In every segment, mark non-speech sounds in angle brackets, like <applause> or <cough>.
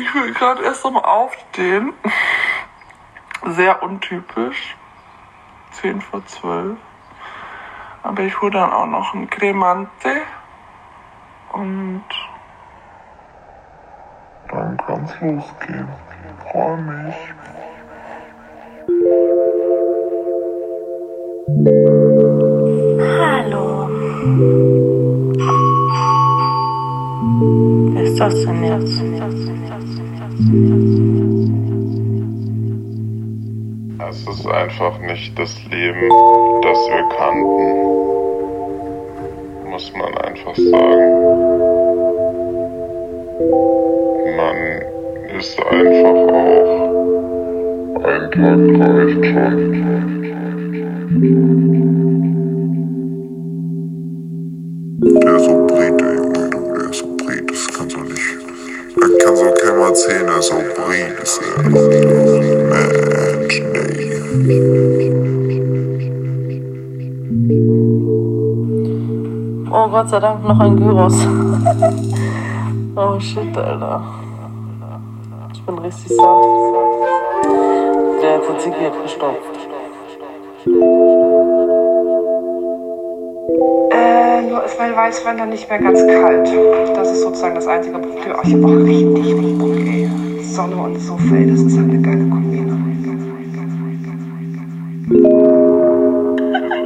Ich will gerade erst um aufstehen. Sehr untypisch. 10 vor 12. Aber ich hole dann auch noch ein Cremante. Und dann kann's losgehen. Freue mich. Hallo. Wer ist das denn jetzt? Es ist einfach nicht das Leben, das wir kannten. Muss man einfach sagen. Man ist einfach auch ein Tag reicht Du keinem erzählen, der ist so ja Mensch. Oh Gott sei Dank noch ein Gyros. <laughs> oh shit, Alter. Ich bin richtig satt. Der hat gestopft. Äh, nur ist mein Weißwein dann nicht mehr ganz kalt. Das ist sozusagen das einzige Problem. Ach, ich hab auch richtig, richtig Bock, ey. Sonne und so ey, das ist halt eine geile Kombination.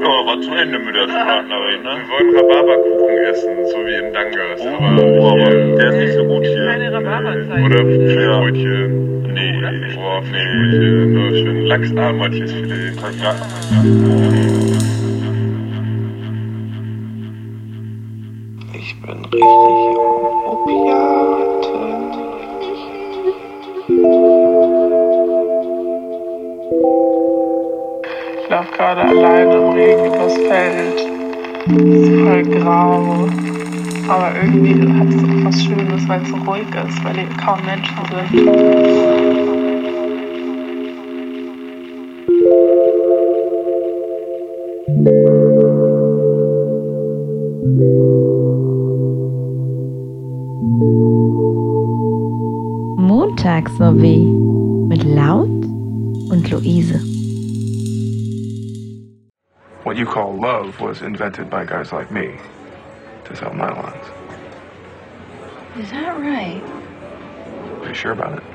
Ja, war zu Ende mit der Sprachnachricht, ne? Wir wollen Rhabarberkuchen essen, so wie in Dangas. Oh, aber hier, der ist nicht so gut hier. Keine Rhabarberzeit. Oder Fischbrötchen. Nee, Boah, Fischbrötchen. Nur schön Lachs-Ahrmatjesfilet. Ich bin richtig auf Opiate. Ich laufe gerade alleine im Regen übers Feld. Ist voll grau. Aber irgendwie hat es auch was Schönes, weil es so ruhig ist, weil hier kaum Menschen sind. Montagssorbet mit Laut und Luise. What you call love was invented by guys like me to sell nylons. Is that right? Are you sure about it?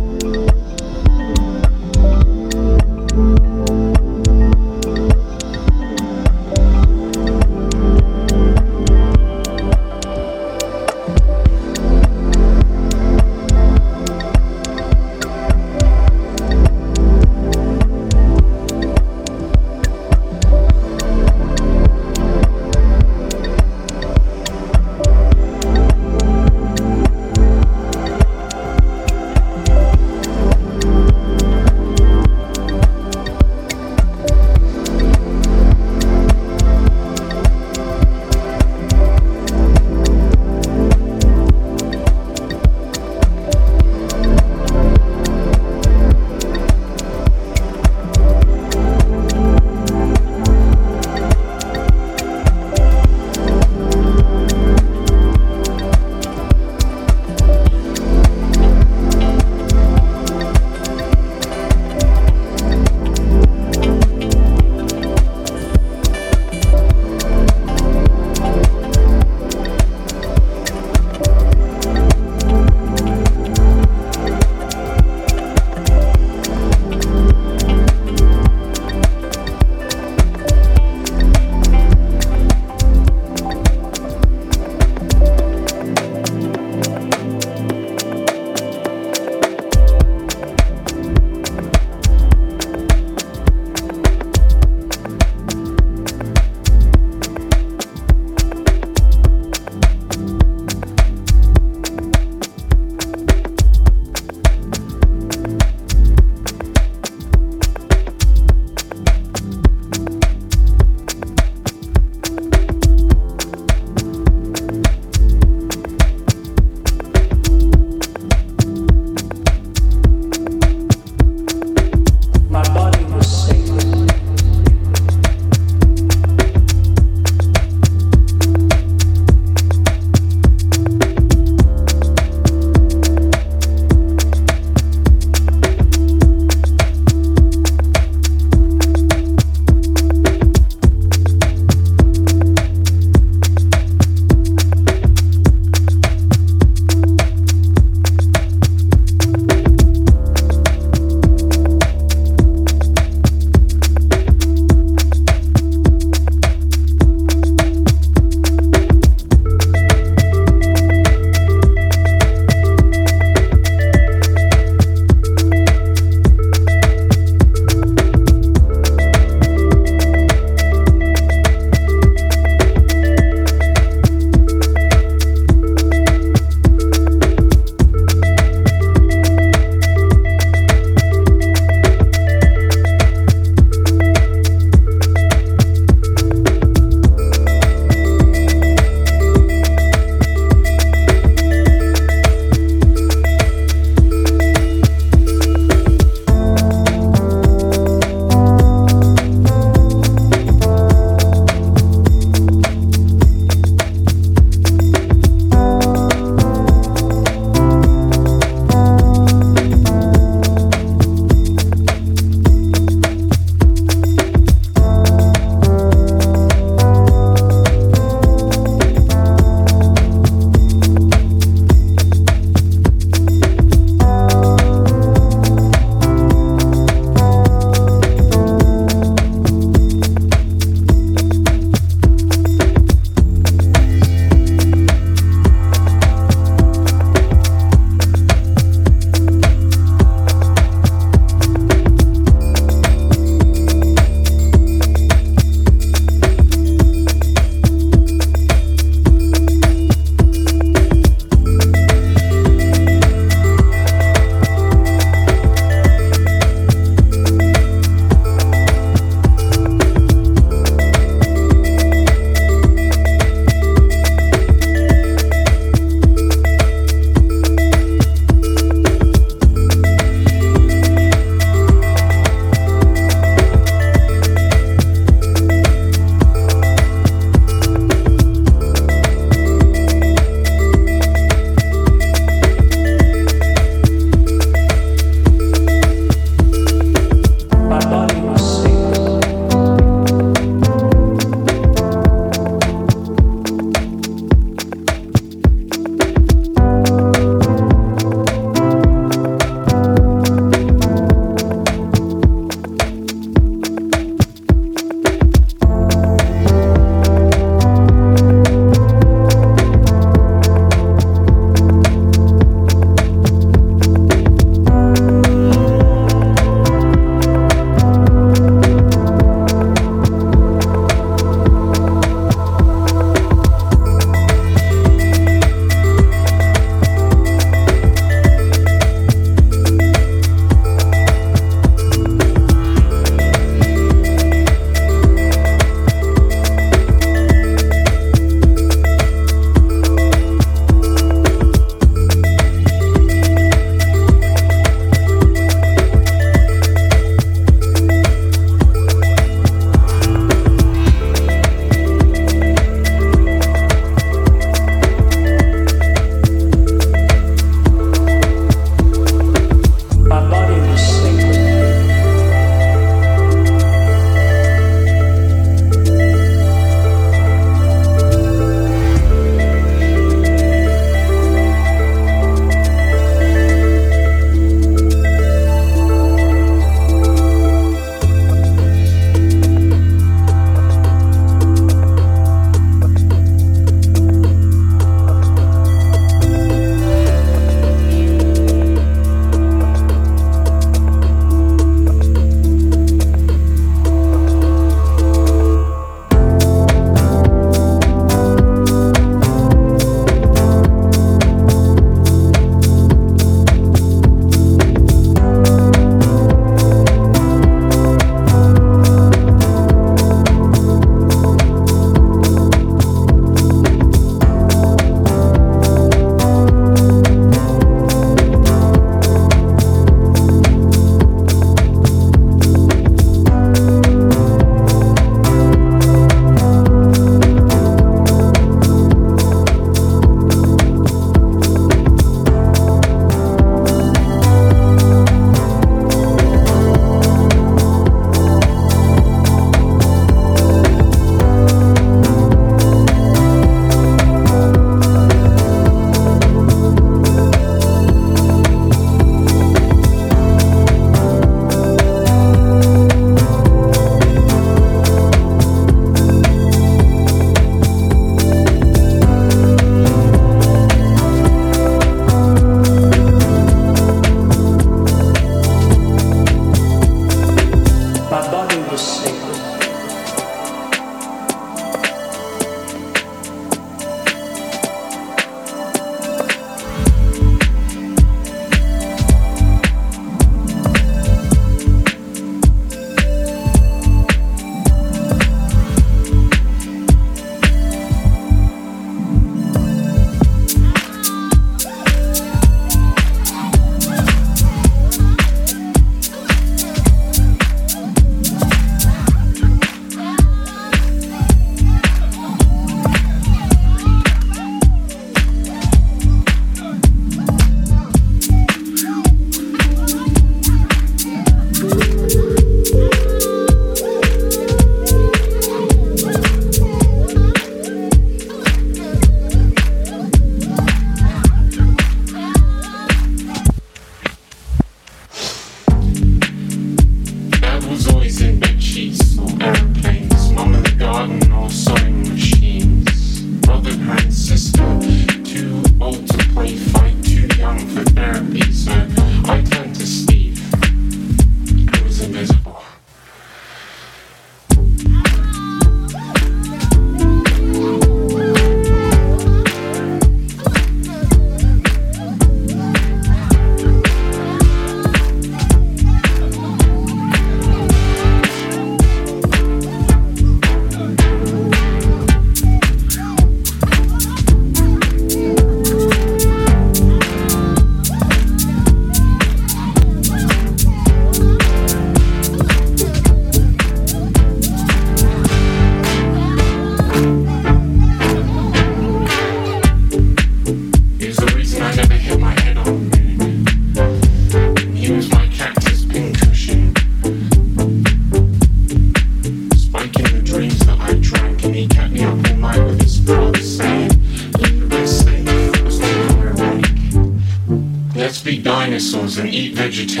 and eat vegetarian.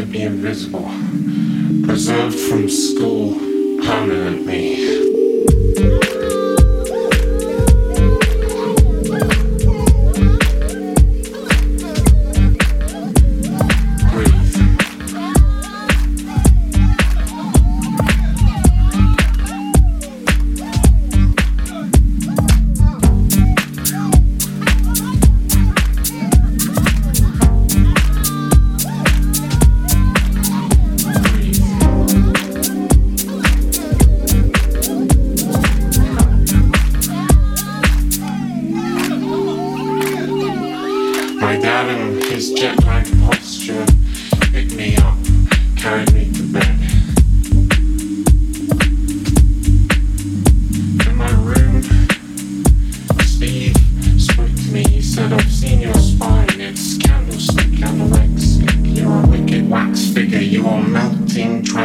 to be invisible.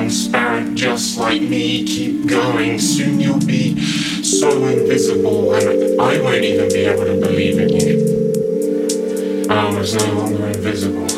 transparent just like me. Keep going, soon you'll be so invisible, and I won't even be able to believe in you. I was no longer invisible.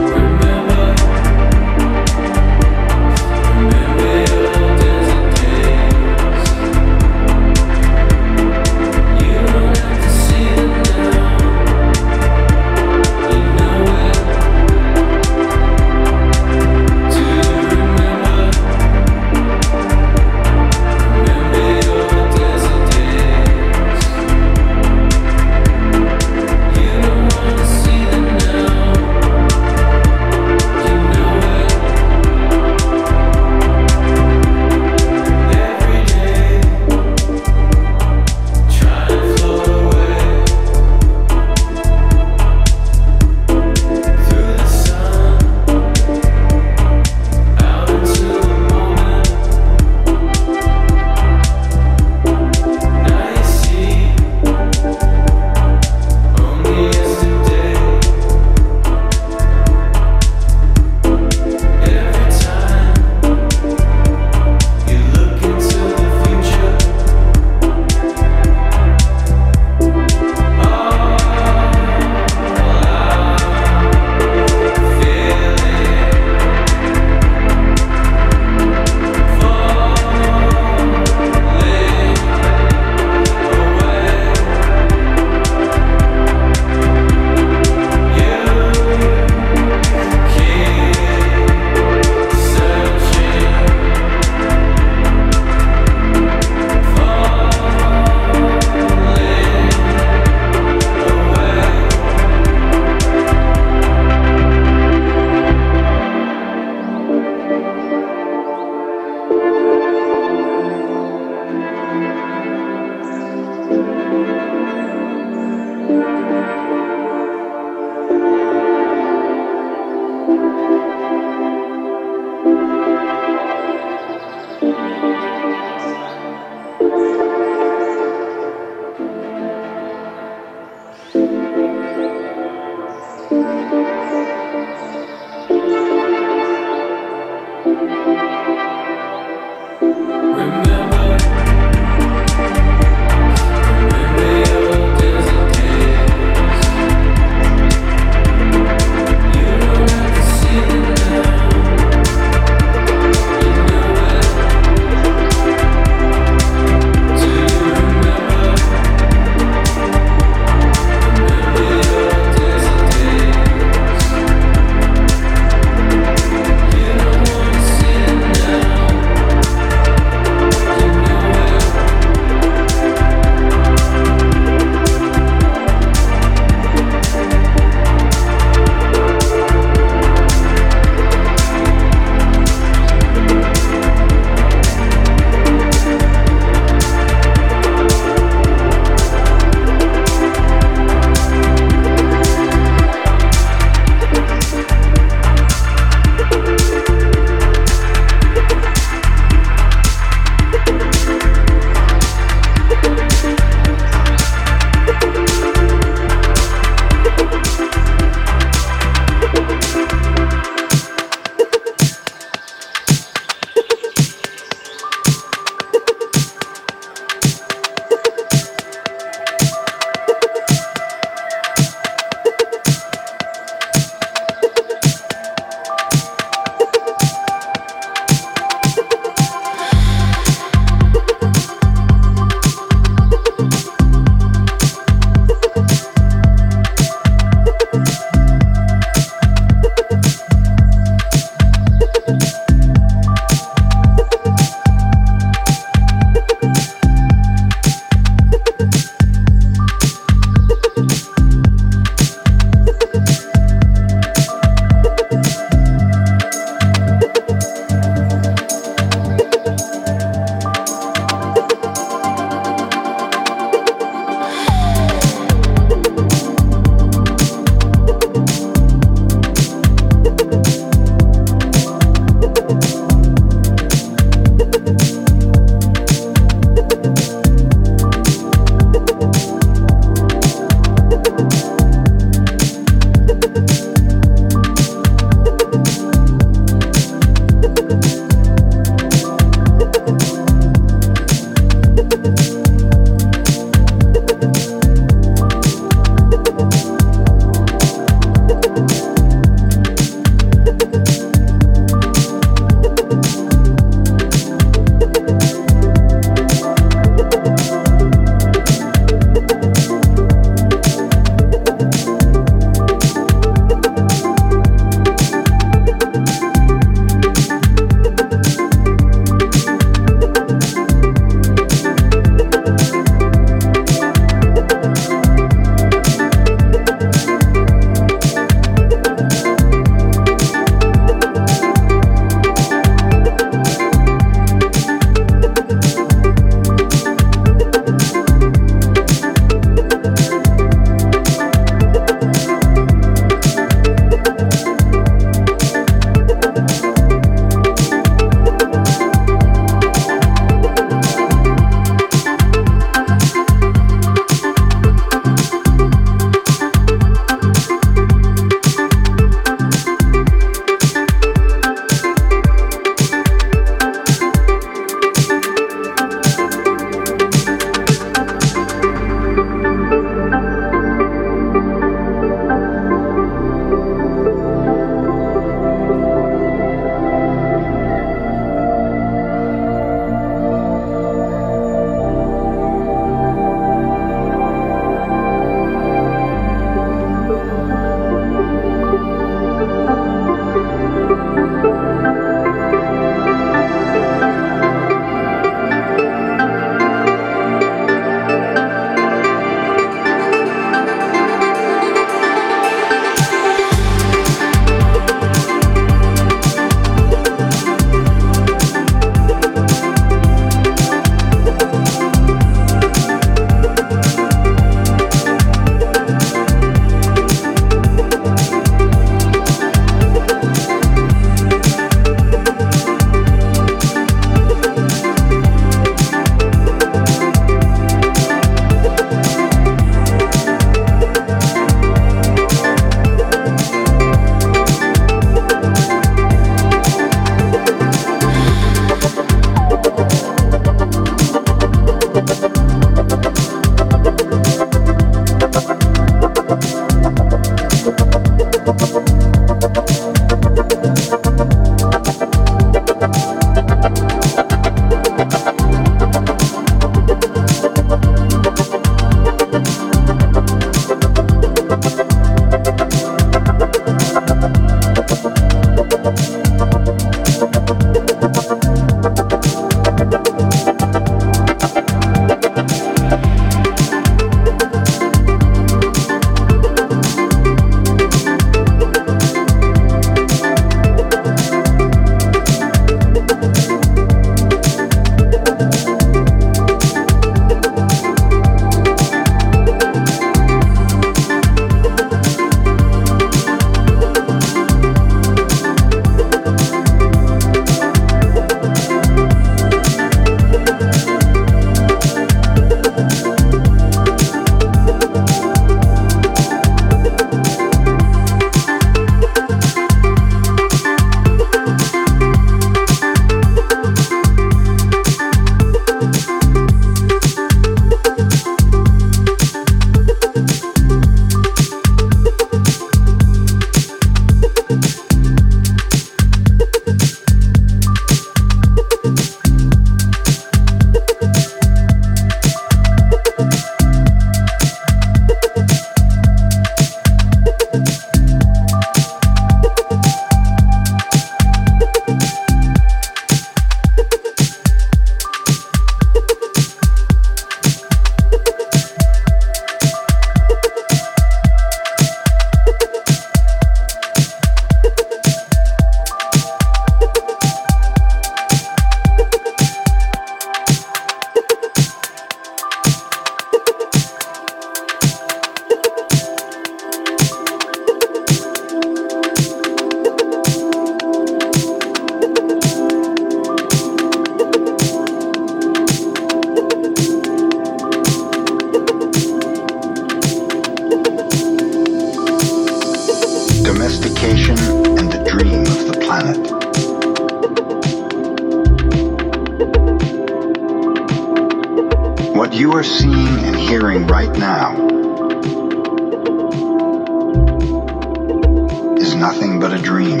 dream.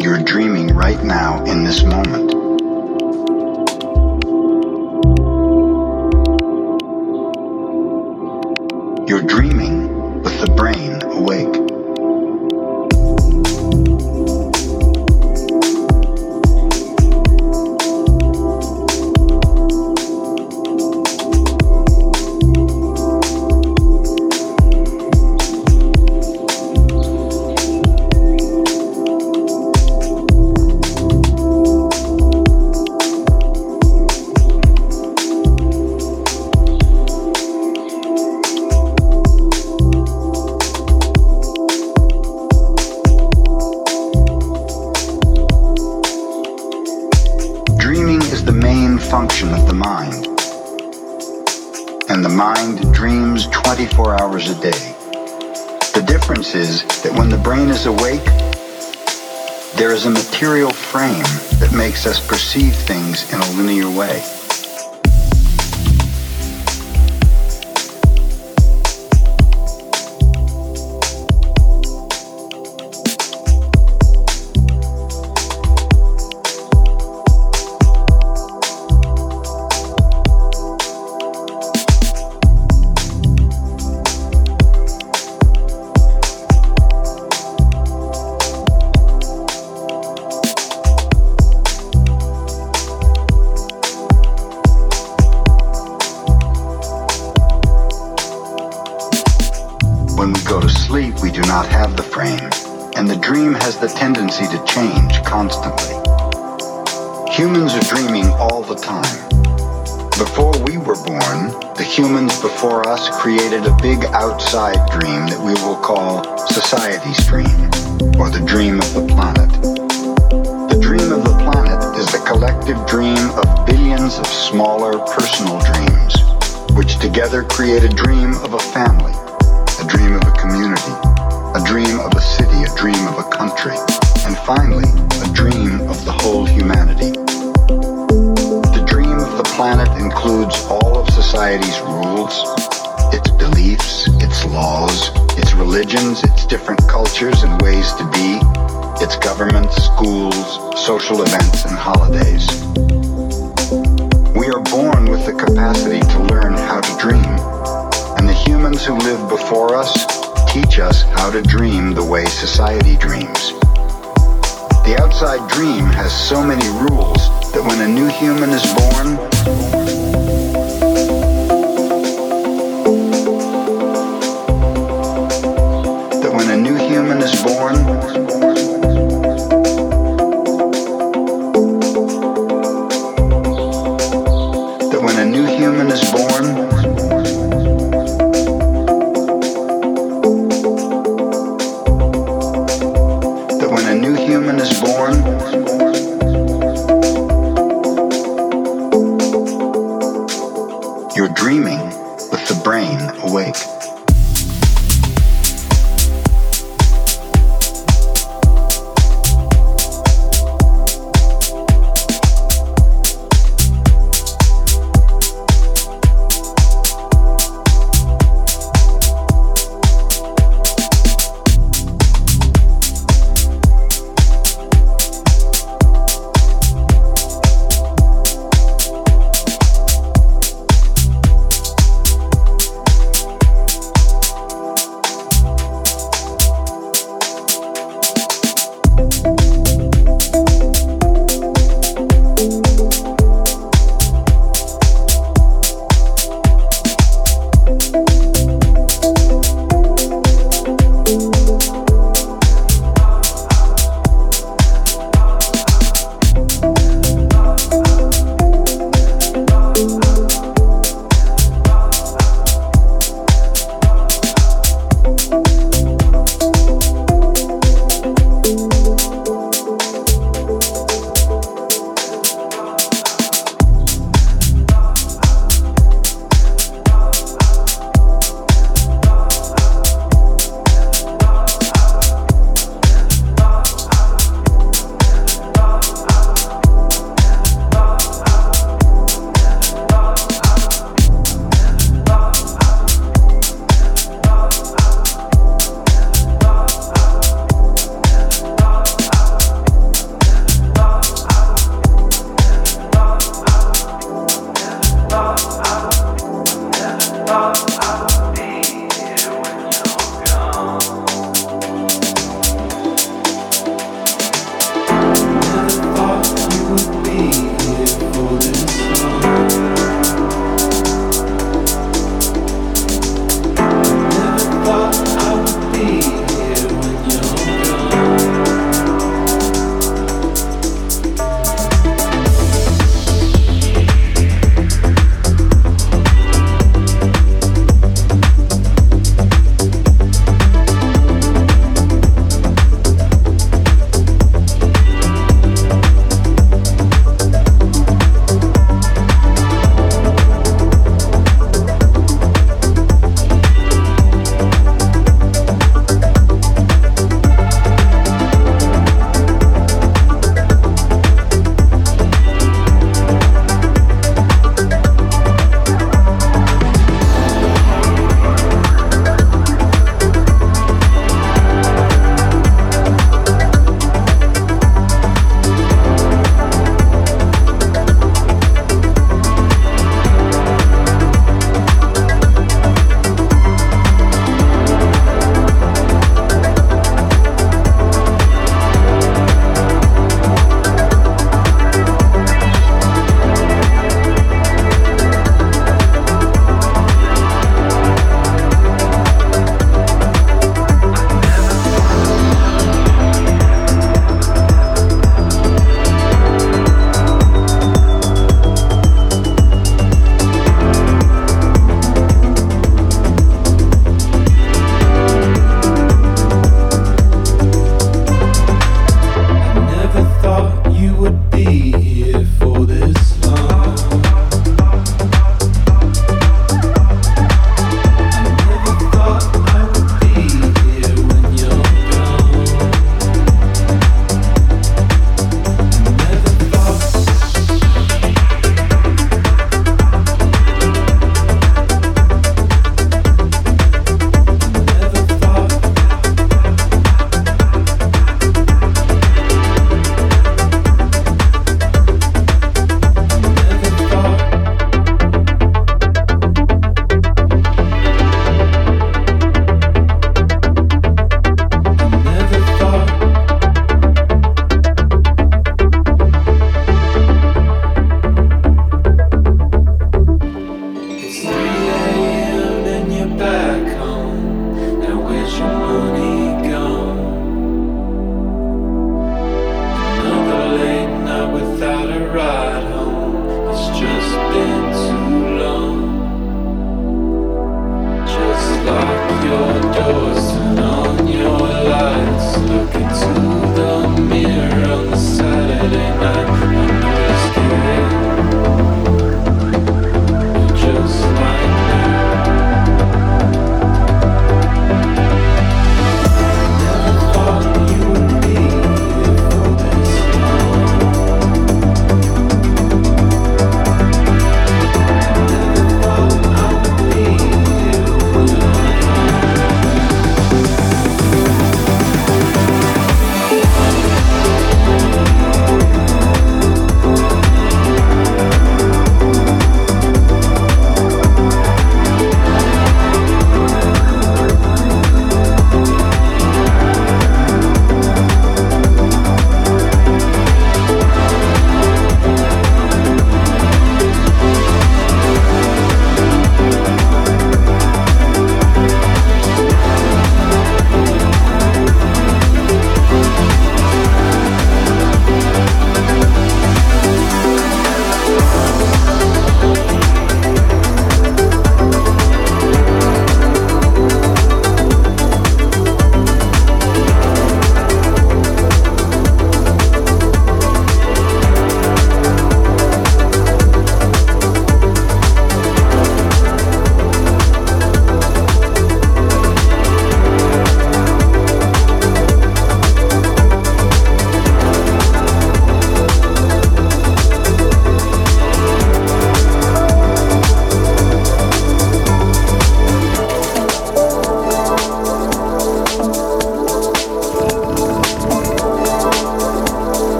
You're dreaming right now in this moment. that when a new human is born,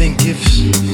think gifts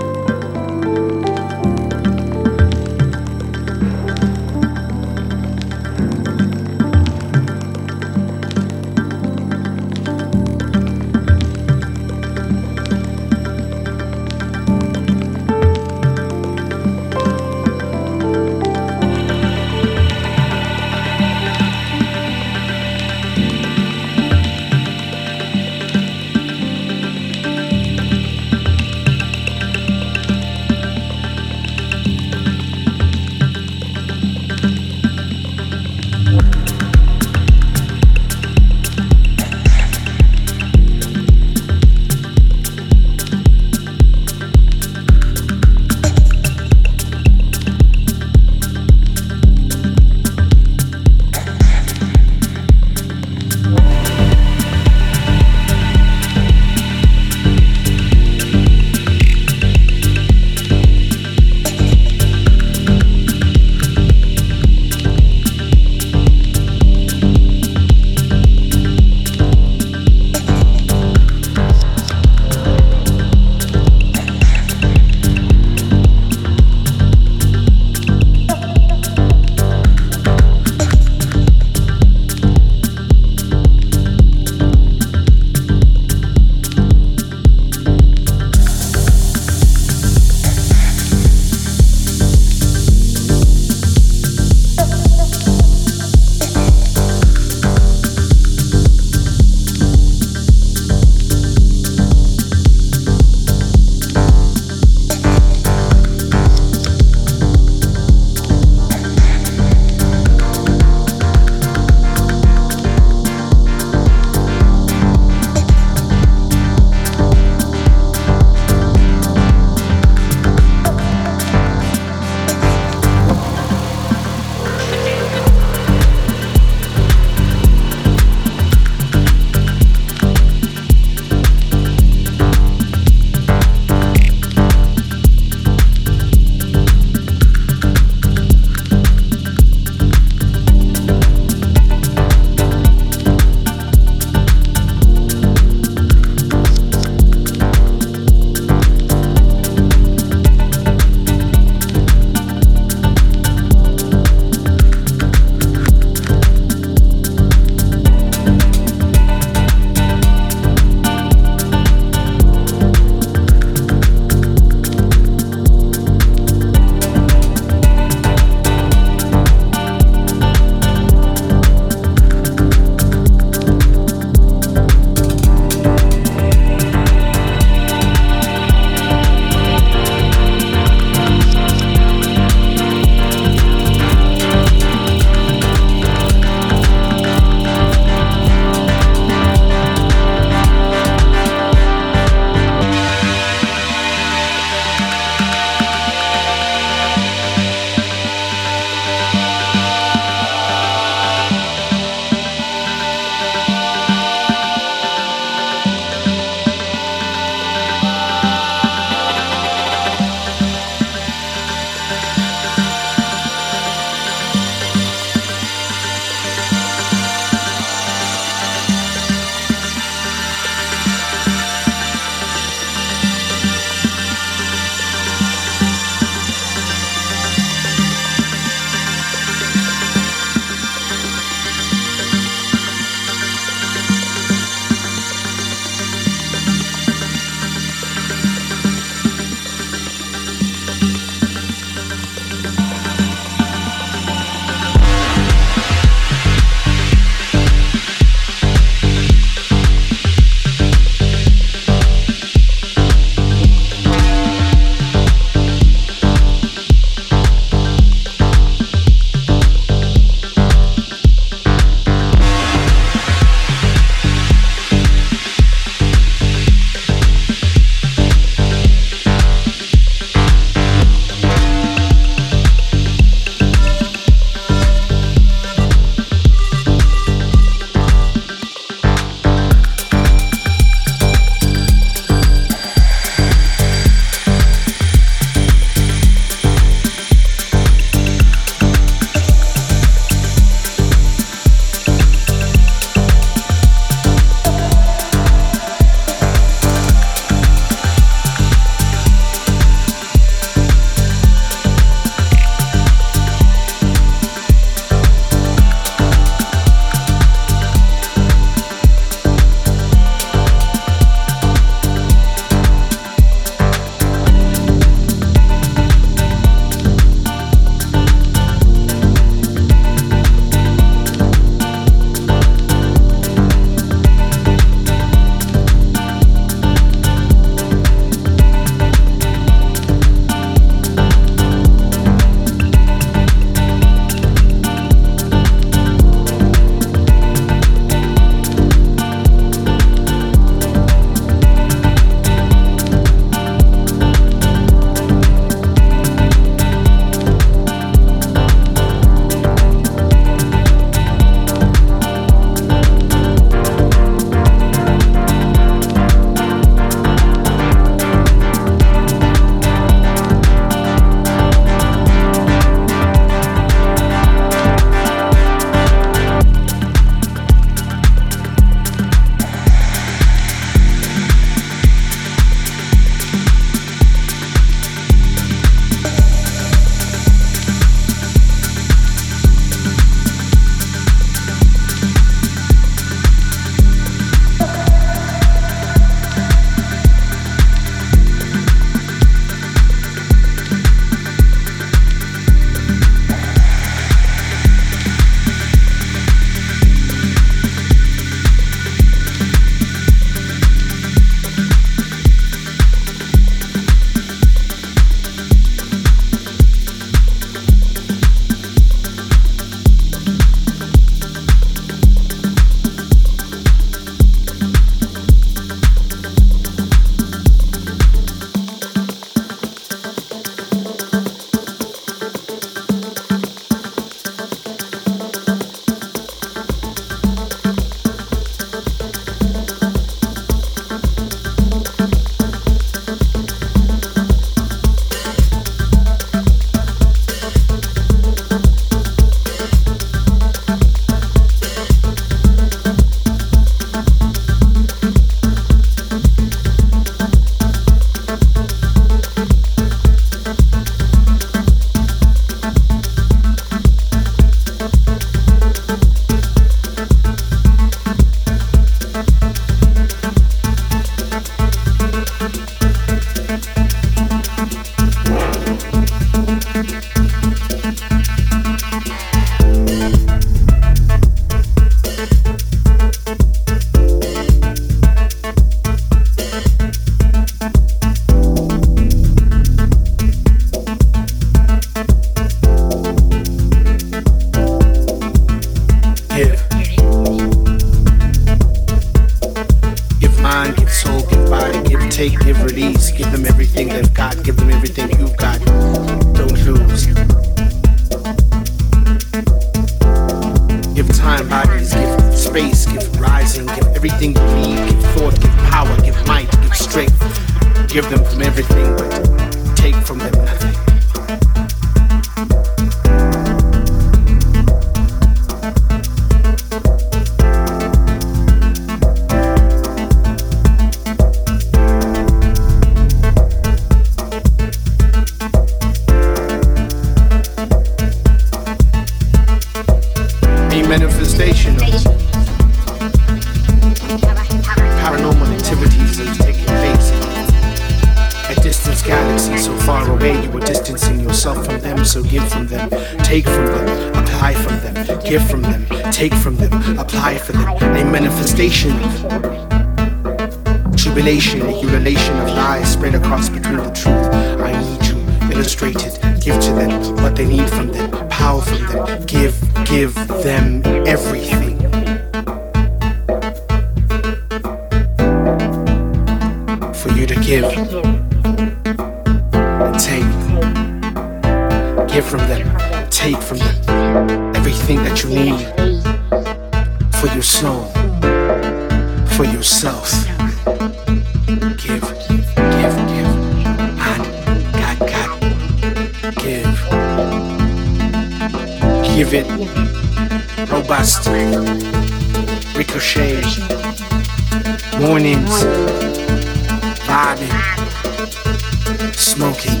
Smoking,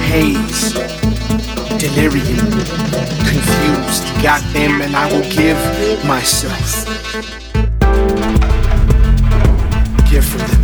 haze, delirium, confused. Got them, and I will give myself. Give for them.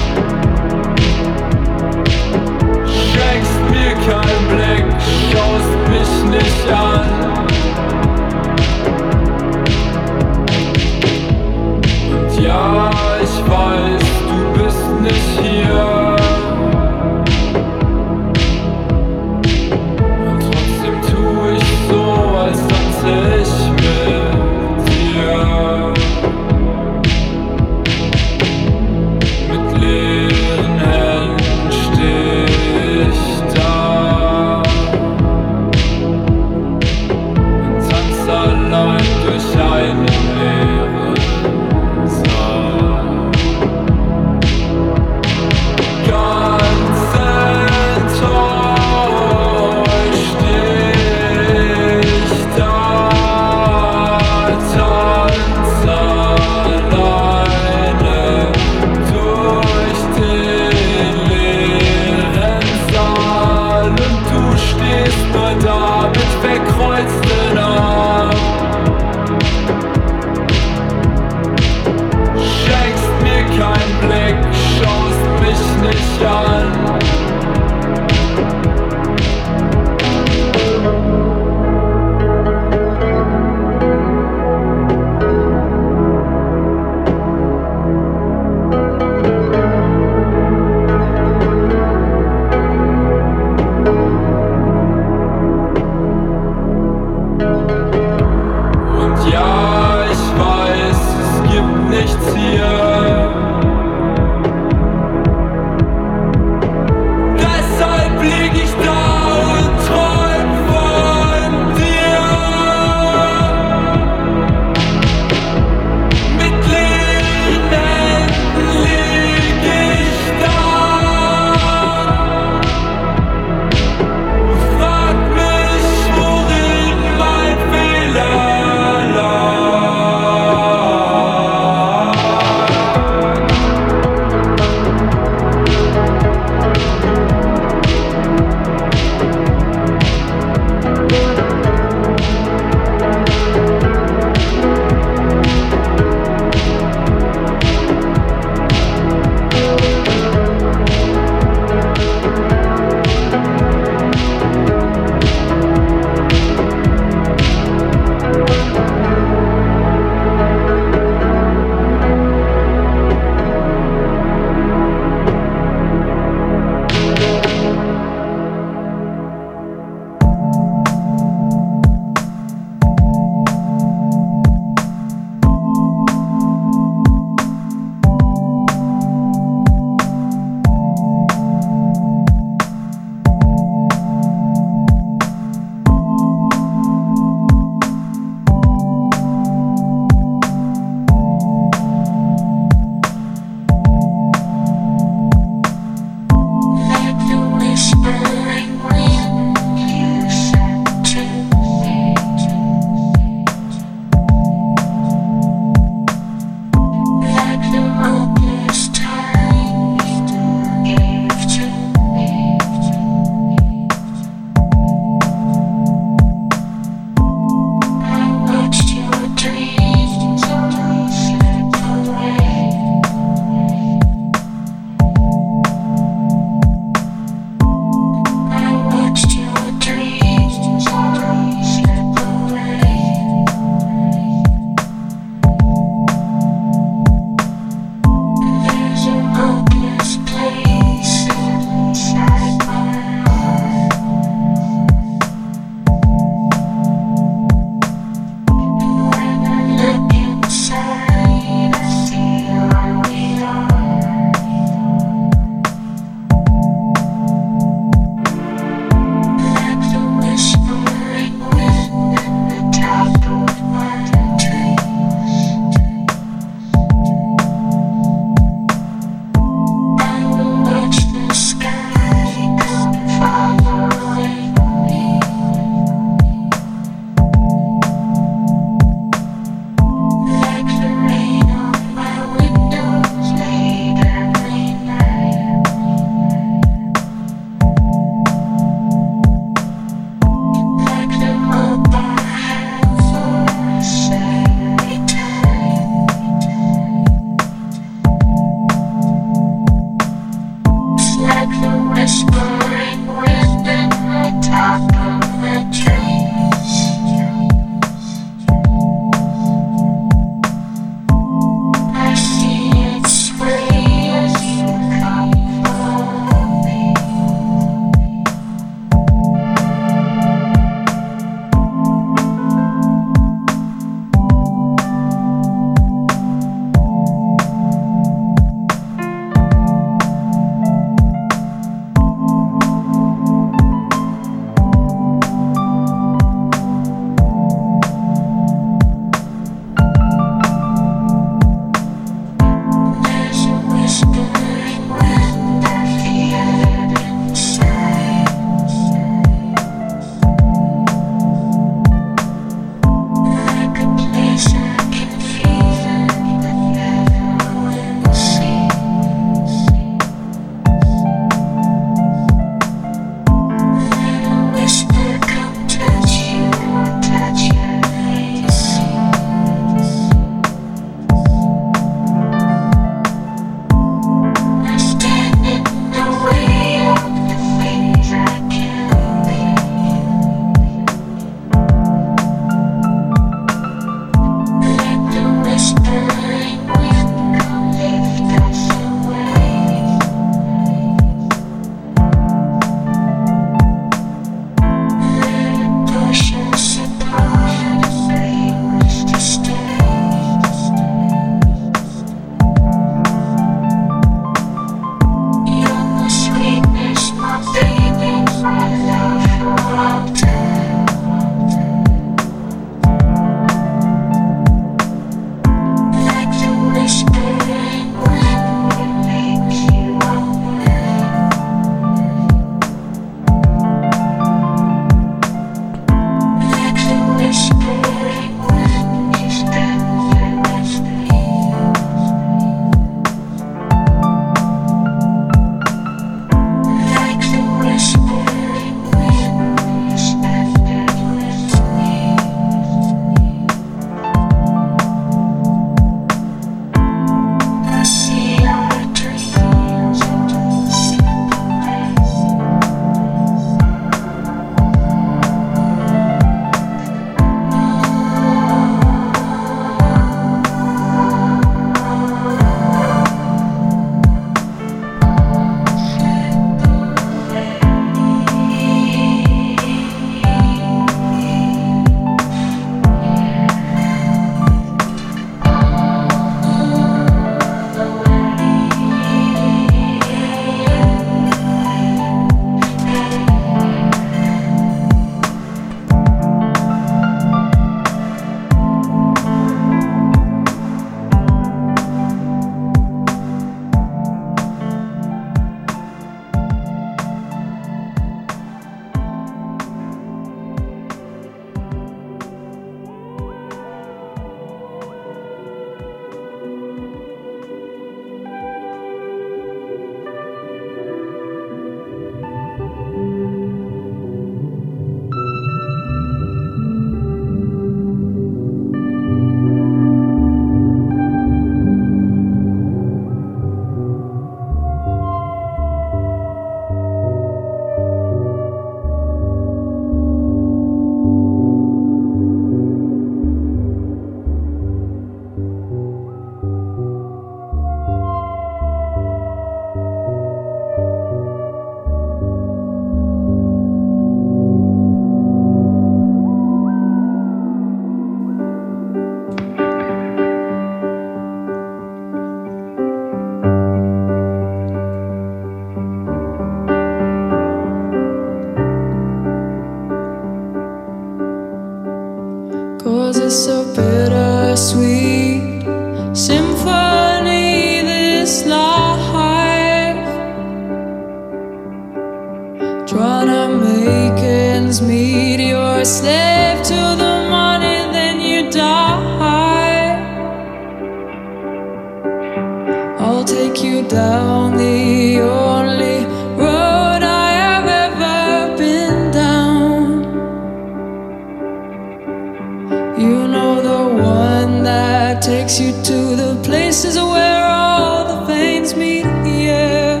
you to the places where all the veins meet the air.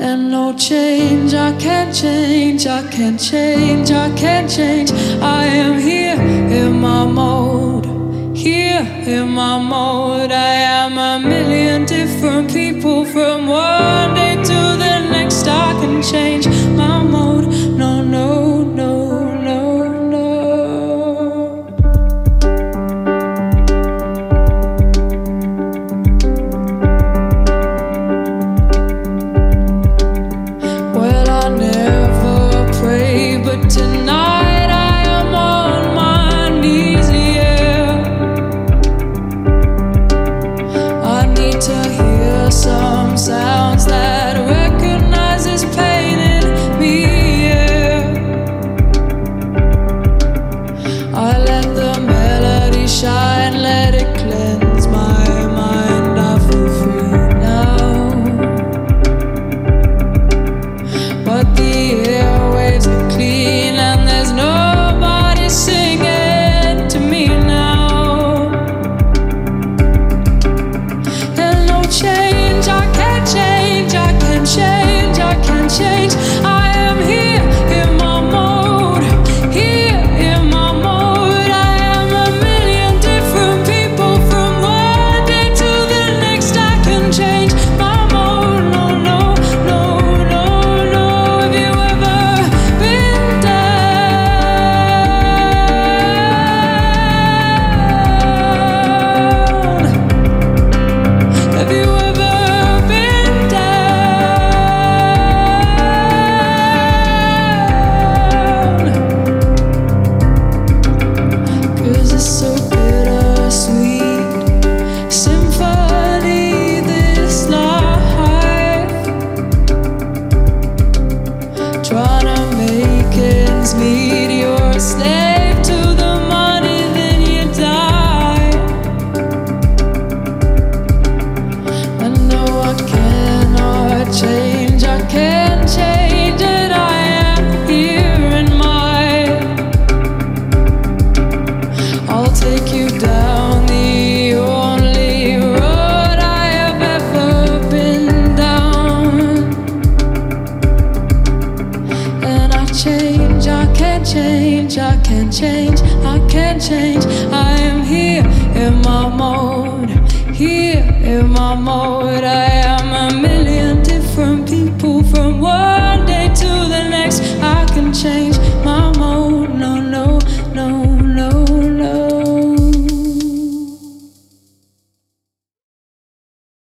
And no change, I can't change, I can't change, I can't change. I am here in my mode, here in my mode. I am a million different people from one day to the next. I can change.